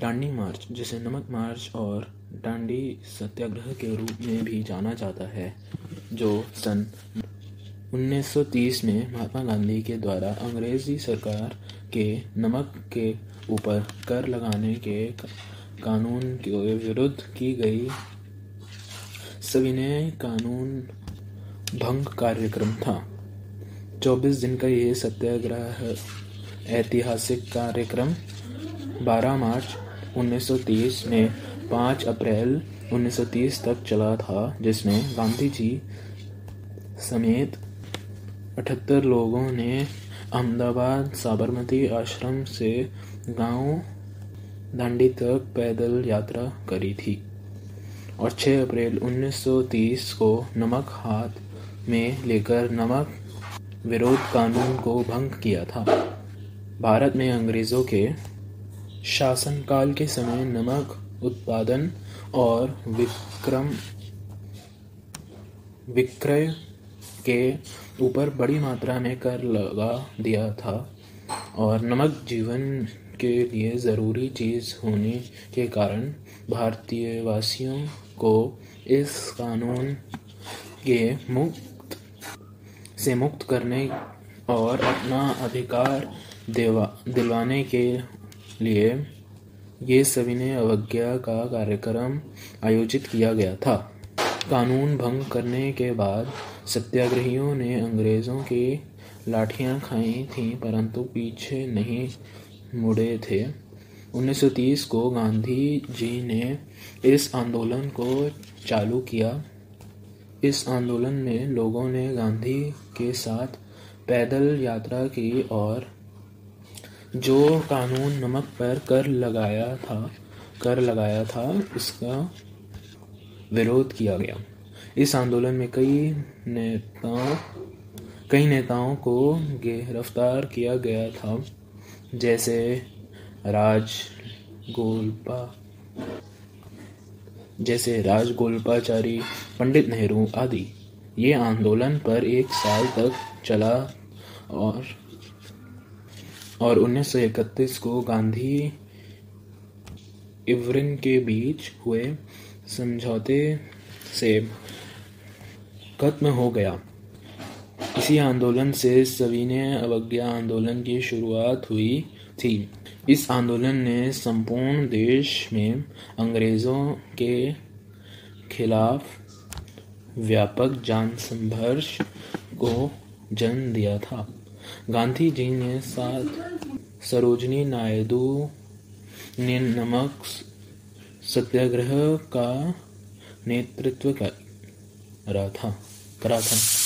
दांडी मार्च, जिसे नमक मार्च और डांडी सत्याग्रह के रूप में भी जाना जाता है, जो सन 1930 में महात्मा गांधी के द्वारा अंग्रेज़ी सरकार के नमक के ऊपर कर लगाने के कानून के विरुद्ध की गई सविनय कानून भंग कार्यक्रम था। 24 दिन का यह सत्याग्रह ऐतिहासिक कार्यक्रम 12 मार्च 1930 में 5 अप्रैल 1930 तक चला था, जिसमें गांधी जी समेत 78 लोगों ने अहमदाबाद साबरमती आश्रम से गाँव दांडी तक पैदल यात्रा करी थी और 6 अप्रैल 1930 को नमक हाथ में लेकर नमक विरोध कानून को भंग किया था। भारत में अंग्रेज़ों के शासनकाल के समय नमक उत्पादन और विक्रम, विक्रय के ऊपर बड़ी मात्रा में कर लगा दिया था और नमक जीवन के लिए ज़रूरी चीज़ होने के कारण भारतीय वासियों को इस कानून के मुक्त, से मुक्त करने और अपना अधिकार दिलवाने के लिए ये सविनय अवज्ञा का कार्यक्रम आयोजित किया गया था। कानून भंग करने के बाद सत्याग्रहियों ने अंग्रेज़ों की लाठियाँ खाई थीं, परंतु पीछे नहीं मुड़े थे। 1930 को गांधी जी ने इस आंदोलन को चालू किया। इस आंदोलन में लोगों ने गांधी के साथ पैदल यात्रा की और जो कानून नमक पर कर लगाया था, कर लगाया था, उसका विरोध किया गया। इस आंदोलन में कई नेताओं कई नेताओं को गिरफ़्तार किया गया था, जैसे राज गोलपा, जैसे राज गोलपाचारी, पंडित नेहरू आदि। ये आंदोलन पर एक साल तक चला और और 1931 को गांधी इवरिन के बीच हुए समझौते से खत्म हो गया। इसी आंदोलन से सविनय अवज्ञा आंदोलन की शुरुआत हुई थी। इस आंदोलन ने संपूर्ण देश में अंग्रेज़ों के खिलाफ व्यापक जान संघर्ष को जन्म दिया था। गांधी जी ने साथ सरोजनी नायडू ने नमक सत्याग्रह का नेतृत्व करा था। करा था।